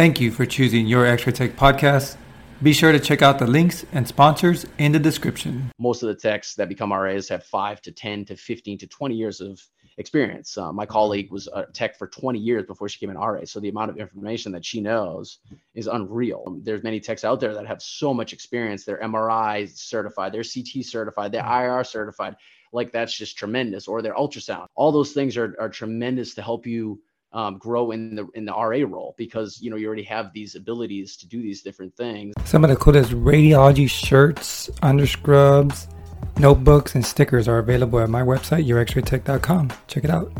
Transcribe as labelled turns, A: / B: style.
A: Thank you for choosing your X-Ray Tech podcast. Be sure to check out the links and sponsors in the description.
B: Most of the techs that become RAs have five to 10 to 15 to 20 years of experience. Uh, my colleague was a tech for 20 years before she became an RA. So the amount of information that she knows is unreal. There's many techs out there that have so much experience. They're MRI certified, they're CT certified, they're IR certified. Like that's just tremendous. Or they're ultrasound. All those things are, are tremendous to help you um, grow in the in the RA role because you know you already have these abilities to do these different things.
A: Some of the coolest radiology shirts, underscrubs, notebooks, and stickers are available at my website, yourxraytech.com. Check it out.